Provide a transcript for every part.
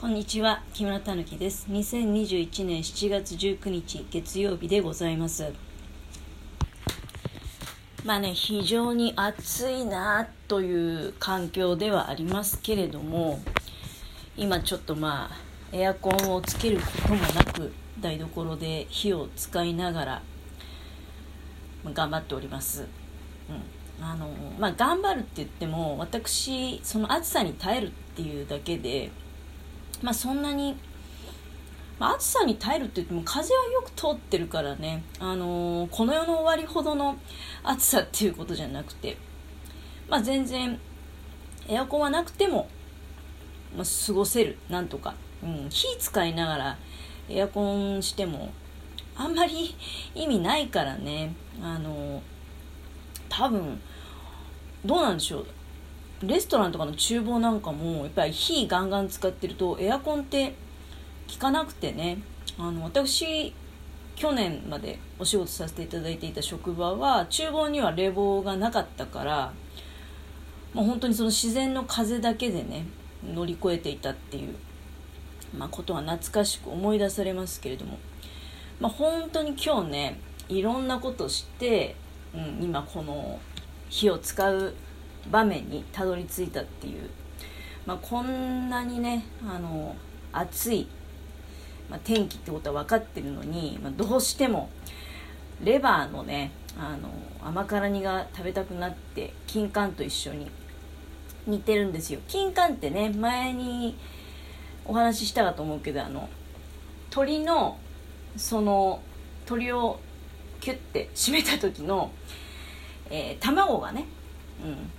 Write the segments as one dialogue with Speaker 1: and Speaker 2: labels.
Speaker 1: こんにちは木村たぬきです。2021年7月19日月曜日でございます。まあね非常に暑いなという環境ではありますけれども今ちょっとまあエアコンをつけることもなく台所で火を使いながら頑張っております、うん。あのまあ、頑張るって言っても私その暑さに耐えるっていうだけでまあそんなに、まあ、暑さに耐えるって言っても風はよく通ってるからね、あのー、この世の終わりほどの暑さっていうことじゃなくて、まあ全然エアコンはなくても、まあ、過ごせる、なんとか。うん、火使いながらエアコンしてもあんまり意味ないからね。あのー、多分、どうなんでしょう。レストランとかの厨房なんかもやっぱり火ガンガン使ってるとエアコンって効かなくてね。あの私去年までお仕事させていただいていた職場は厨房には冷房がなかったからもう本当にその自然の風だけでね乗り越えていたっていう、まあ、ことは懐かしく思い出されますけれども、まあ、本当に今日ねいろんなことして、うん、今この火を使う場面にたどり着いたっていう、まあ、こんなにねあの暑い、まあ、天気ってことは分かってるのに、まあ、どうしてもレバーのねあの甘辛煮が食べたくなって金柑と一緒に似てるんですよ。金柑ってね前にお話ししたかと思うけどあの鳥のその鳥をキュッて締めた時の、えー、卵がね、うん、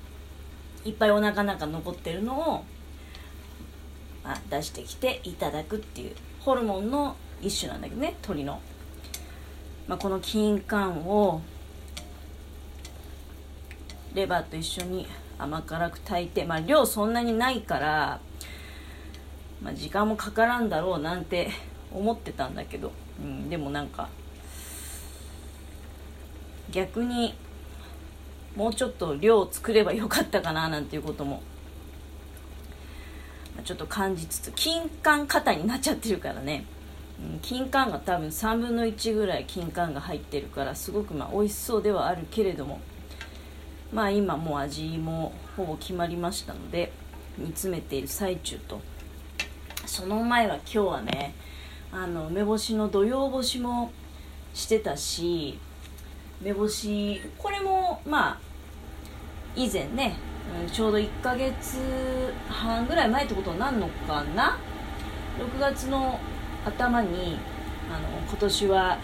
Speaker 1: いっぱいお腹なんか残ってるのを、まあ、出してきていただくっていうホルモンの一種なんだけどね鳥の、まあ、この金柑をレバーと一緒に甘辛く炊いて、まあ、量そんなにないから、まあ、時間もかからんだろうなんて思ってたんだけど、うん、でもなんか逆にもうちょっと量を作ればよかったかななんていうことも。ちょっと感じつつ金柑型になっちゃってるからね、うん、金柑が多分3分の1ぐらい金柑が入ってるからすごくまあ美味しそうではあるけれども。まあ今もう味もほぼ決まりましたので煮詰めている最中と。その前は今日はねあの梅干しの土用干しもしてたし梅干しこれもまあ以前ねちょうど1ヶ月半ぐらい前ってことになるのかな？6月の頭にあの今年は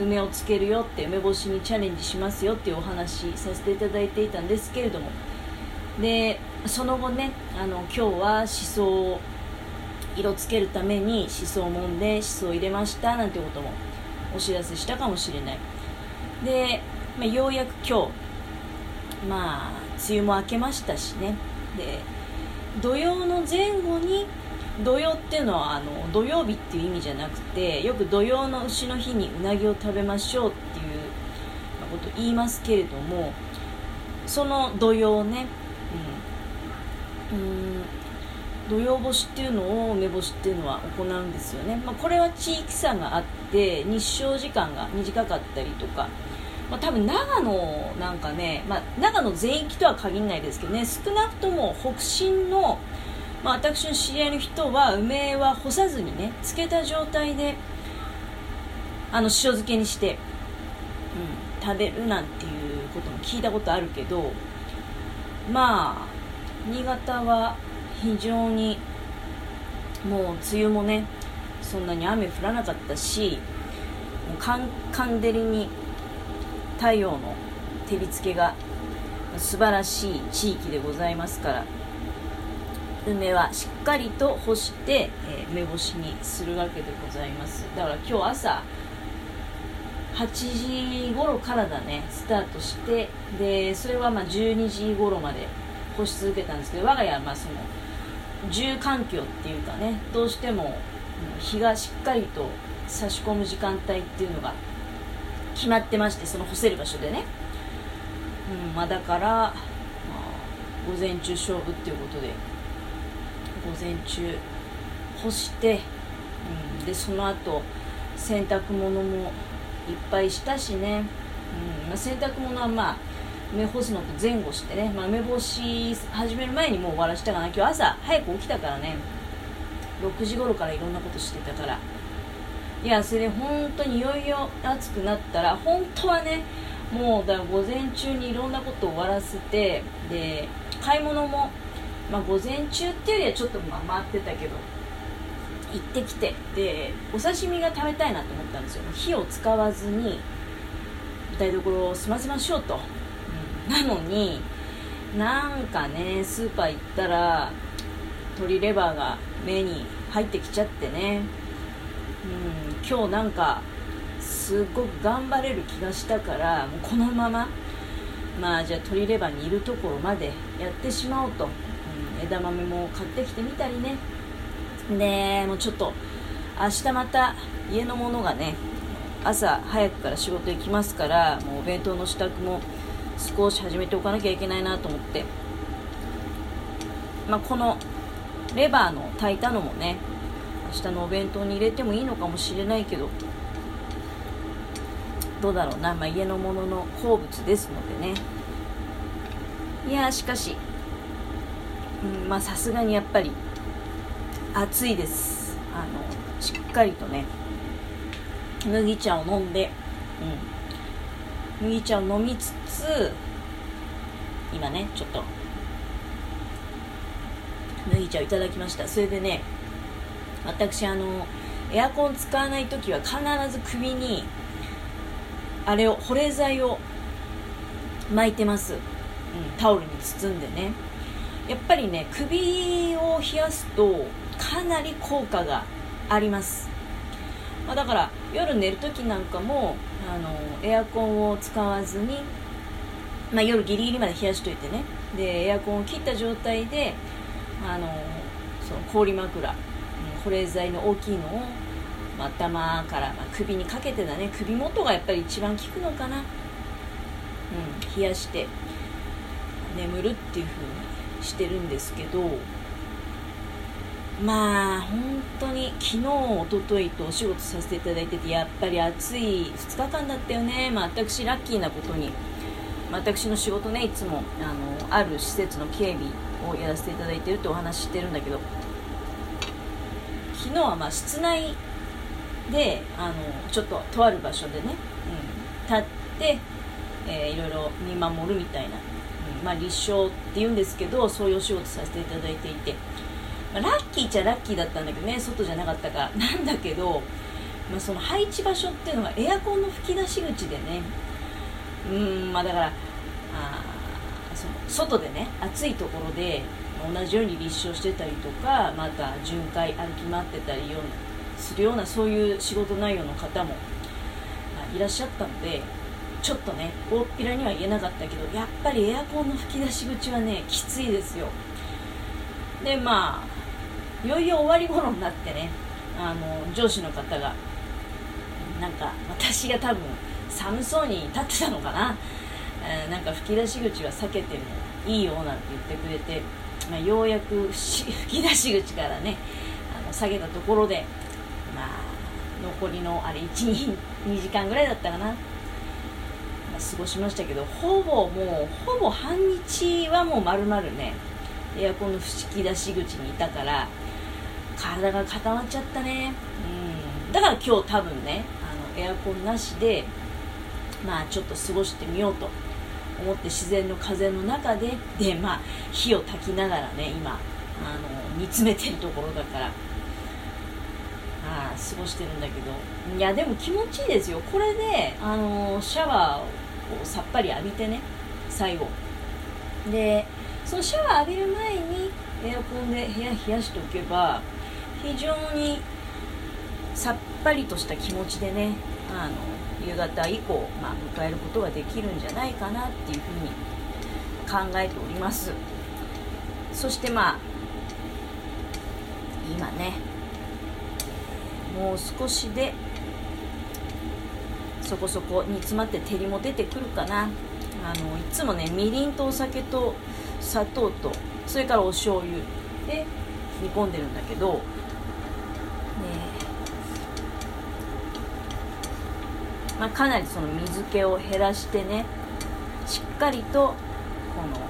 Speaker 1: 梅をつけるよって梅干しにチャレンジしますよっていうお話させていただいていたんですけれども。でその後ねあの今日はしそを色つけるためにしそをもんでしそを入れましたなんてこともお知らせしたかもしれない。で、まあ、ようやく今日まあ梅雨も明けましたしね。で土曜の前後に土曜っていうのはあの土曜日っていう意味じゃなくてよく土曜の牛の日にうなぎを食べましょうっていうことを言いますけれどもその土曜ね、うん、うん土曜干しっていうのを梅干しっていうのは行うんですよね、まあ、これは地域差があって日照時間が短かったりとかまあ、多分長野なんかね、まあ、長野全域とは限らないですけどね少なくとも北進の、まあ、私の知り合いの人は梅は干さずにね漬けた状態であの塩漬けにして、うん、食べるなんていうことも聞いたことあるけどまあ新潟は非常にもう梅雨もねそんなに雨降らなかったしもうカンカン照りに太陽の照りつけが素晴らしい地域でございますから梅はしっかりと干して、えー、梅干しにするわけでございます。だから今日朝8時頃からだねスタートしてでそれはまあ12時頃まで干し続けたんですけど我が家はまあその住環境っていうかねどうしても日がしっかりと差し込む時間帯っていうのが決まってましてその干せる場所でね、うんまあ、だから、まあ、午前中勝負っていうことで午前中干して、うん、でその後洗濯物もいっぱいしたしね、うんまあ、洗濯物はまあ梅干すのと前後してね、まあ、梅干し始める前にもう終わらしたかな。今日朝早く起きたからね。6時頃からいろんなことしてたから。いやそれ本当にいよいよ暑くなったら本当はねもうだ午前中にいろんなことを終わらせてで買い物も、まあ、午前中っていうよりはちょっとまあ回ってたけど行ってきてでお刺身が食べたいなと思ったんですよ。火を使わずに台所を済ませましょうと、うん、なのになんかねスーパー行ったら鶏レバーが目に入ってきちゃってね、今日なんかすごく頑張れる気がしたからもうこのまままあじゃあ鶏レバーにいるところまでやってしまおうと、うん、枝豆も買ってきてみたりね。でもうちょっと明日また家のものがね朝早くから仕事行きますからもうお弁当の支度も少し始めておかなきゃいけないなと思って、まあ、このレバーの炊いたのもね日のお弁当に入れてもいいのかもしれないけどどうだろうな、まあ、家のものの好物ですのでね。いやしかし、うん、まあさすがにやっぱり暑いです。あのしっかりとね麦茶を飲んで、うん、麦茶を飲みつつ今ねちょっと麦茶をいただきました。それでね私あのエアコン使わない時は必ず首にあれを保冷剤を巻いてます、うん、タオルに包んでね。やっぱりね首を冷やすとかなり効果があります、まあ、だから夜寝る時なんかもあのエアコンを使わずに、まあ、夜ギリギリまで冷やしといてね。でエアコンを切った状態であのその氷枕保冷剤の大きいのを、頭から、まあ、首にかけてだね。首元がやっぱり一番効くのかな、うん、冷やして眠るっていう風にしてるんですけどまあ本当に昨日、おとといとお仕事させていただいててやっぱり暑い2日間だったよね、まあ、私、ラッキーなことに、まあ、私の仕事ねいつもあのある施設の警備をやらせていただいてるってお話してるんだけど昨日はまあ室内であのちょっととある場所でね、うん、立って、えー、いろいろ見守るみたいな、うんまあ、立証っていうんですけどそういうお仕事させていただいていて。まあ、ラッキーっちゃラッキーだったんだけどね外じゃなかったか なんだけど、まあ、その配置場所っていうのがエアコンの吹き出し口でねうんまあだからあその外でね暑いところで同じように立証してたりとかまた巡回歩き回ってたりようなするようなそういう仕事内容の方も、いらっしゃったのでちょっとね大っぴらには言えなかったけどやっぱりエアコンの吹き出し口はねきついですよ。でまあいよいよ終わり頃になってねあの上司の方がなんか私が多分寒そうに立ってたのかな、えー、なんか吹き出し口は避けてもいいよなんて言ってくれて、まあ、ようやく 吹き出し口からねあの下げたところで、まあ、残りのあれ12時間ぐらいだったかな、まあ、過ごしましたけどほぼもうほぼ半日はもう丸々ねエアコンの吹き出し口にいたから体が固まっちゃったね、うん、だから今日多分ねあのエアコンなしでまあちょっと過ごしてみようと。思って自然の風の中ででまあ火を焚きながらね今あの煮詰めてるところだからあ過ごしてるんだけど。いやでも気持ちいいですよ。これであのシャワーをさっぱり浴びてね最後。でそのシャワー浴びる前にエアコンで部屋冷やしておけば非常にさっぱりとした気持ちでねあの夕方以降、まあ、迎えることができるんじゃないかなっていうふうに考えております。そしてまあ今ねもう少しでそこそこ煮詰まって照りも出てくるかな。あのいつもねみりんとお酒と砂糖とそれからお醤油で煮込んでるんだけどまあ、かなりその水気を減らしてねしっかりとこの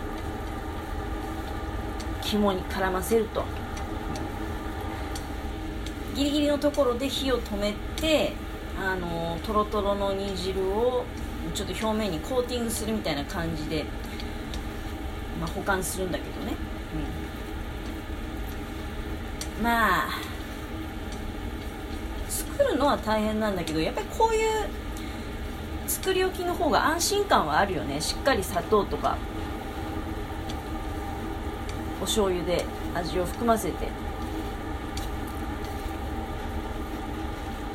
Speaker 1: 肝に絡ませると。ギリギリのところで火を止めてあのとろとろの煮汁をちょっと表面にコーティングするみたいな感じで、まあ、保管するんだけどね、うん、まあ作るのは大変なんだけどやっぱりこういう作り置きの方が安心感はあるよね。しっかり砂糖とかお醤油で味を含ませて。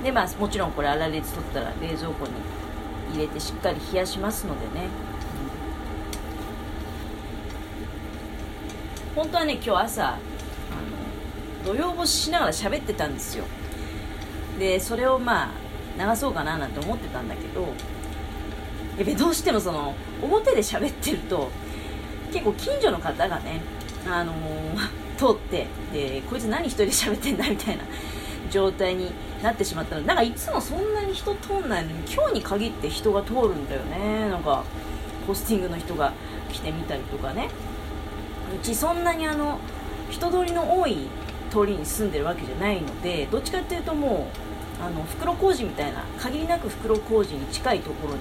Speaker 1: でまあもちろんこれ粗熱取ったら冷蔵庫に入れてしっかり冷やしますのでね、うん、本当はね今日朝あの土曜干ししながら喋ってたんですよ。でそれをまあ流そうかななんて思ってたんだけどやっぱどうしてもその表で喋ってると結構近所の方がねあのー、通ってでこいつ何一人で喋ってんだみたいな状態になってしまったの。なんかいつもそんなに人通んないのに今日に限って人が通るんだよね。なんかポスティングの人が来てみたりとかね。うちそんなにあの人通りの多い通りに住んでるわけじゃないのでどっちかっていうともうあの袋小路みたいな限りなく袋小路に近いところに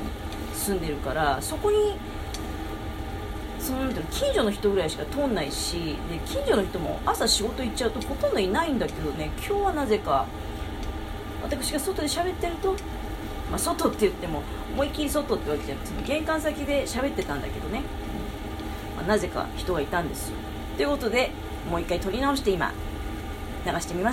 Speaker 1: 住んでるからそこにその近所の人ぐらいしか通んないしで近所の人も朝仕事行っちゃうとほとんどいないんだけどね今日はなぜか私が外で喋ってると、まあ、外って言っても思いっきり外ってわけじゃなくて玄関先で喋ってたんだけどね、まあ、なぜか人がいたんですよ。ということでもう一回撮り直して今流してみました。